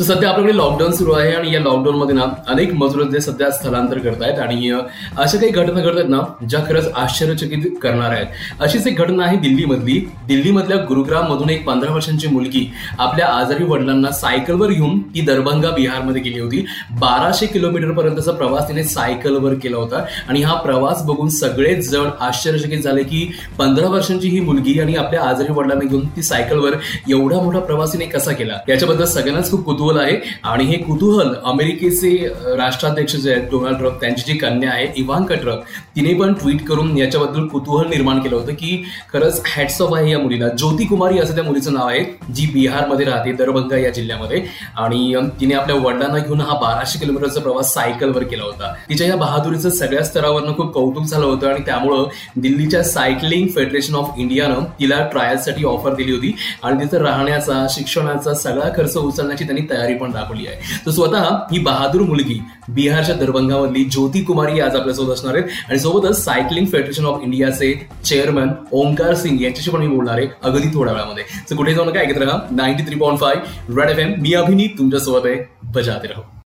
So सध्या आपल्याकडे lockdown सुरू आहे आणि या लॉकडाऊन मध्ये ना अनेक मजूर जे सध्या स्थलांतर करत आहेत आणि अशा काही घटना घडतात ना ज्या खरंच आश्चर्यचकित करणार आहेत. अशीच एक घटना आहे दिल्लीमधली. दिल्लीमधल्या गुरुग्राम मधून एक पंधरा वर्षांची मुलगी आपल्या आजारी वडिलांना सायकलवर घेऊन ती दरभंगा बिहारमध्ये गेली होती. बाराशे किलोमीटर पर्यंतचा प्रवास तिने सायकलवर केला होता आणि हा प्रवास बघून सगळेच जण आश्चर्यचकित झाले की पंधरा वर्षांची ही मुलगी आणि आपल्या आजारी वडिलांना घेऊन ती सायकलवर एवढा मोठा प्रवास तिने कसा केला? याच्याबद्दल सगळ्यांनाच खूप कुतूहल आहे. आणि हे कुतूहल अमेरिकेचे राष्ट्राध्यक्ष जे आहेत डोनाल्ड ट्रम्प त्यांची जी कन्या आहे इव्हांका ट्रम्प तिने पण ट्विट करून याच्याबद्दल कुतूहल निर्माण केलं होतं की खरंच हॅट्स ऑफ आहे या मुलीला. ज्योती कुमारी असं त्या मुलीचं नाव आहे जी बिहारमध्ये राहते दरभंगा या जिल्ह्यामध्ये. आणि तिने आपल्या वडिलांना घेऊन हा बाराशे किलोमीटरचा प्रवास सायकलवर केला होता. तिच्या या बहादुरीचं सगळ्या स्तरावरनं खूप कौतुक झालं होतं आणि त्यामुळं दिल्लीच्या सायकलिंग फेडरेशन ऑफ इंडियानं तिला ट्रायलसाठी ऑफर दिली होती. आणि तिथं राहण्याचा शिक्षणाचा सगळा खर्च उचलण्याची त्यांनी तयारी पण दाखवली आहे. तर स्वतः ही बहादूर मुलगी बिहारच्या दरभंगामधली ज्योती कुमारी आज आपल्यासोबत असणार आहेत. आणि सोबतच सायकलिंग फेडरेशन ऑफ इंडियाचे चेअरमन ओंकार सिंग यांच्याशी पण मी बोलणार आहे अगदी थोड्या वेळामध्ये. तर कुठे जाऊन काय ऐकत राहा. Ninety three point five red F M मी अभिनीत तुमच्यासोबत आहे. बजाते राहू.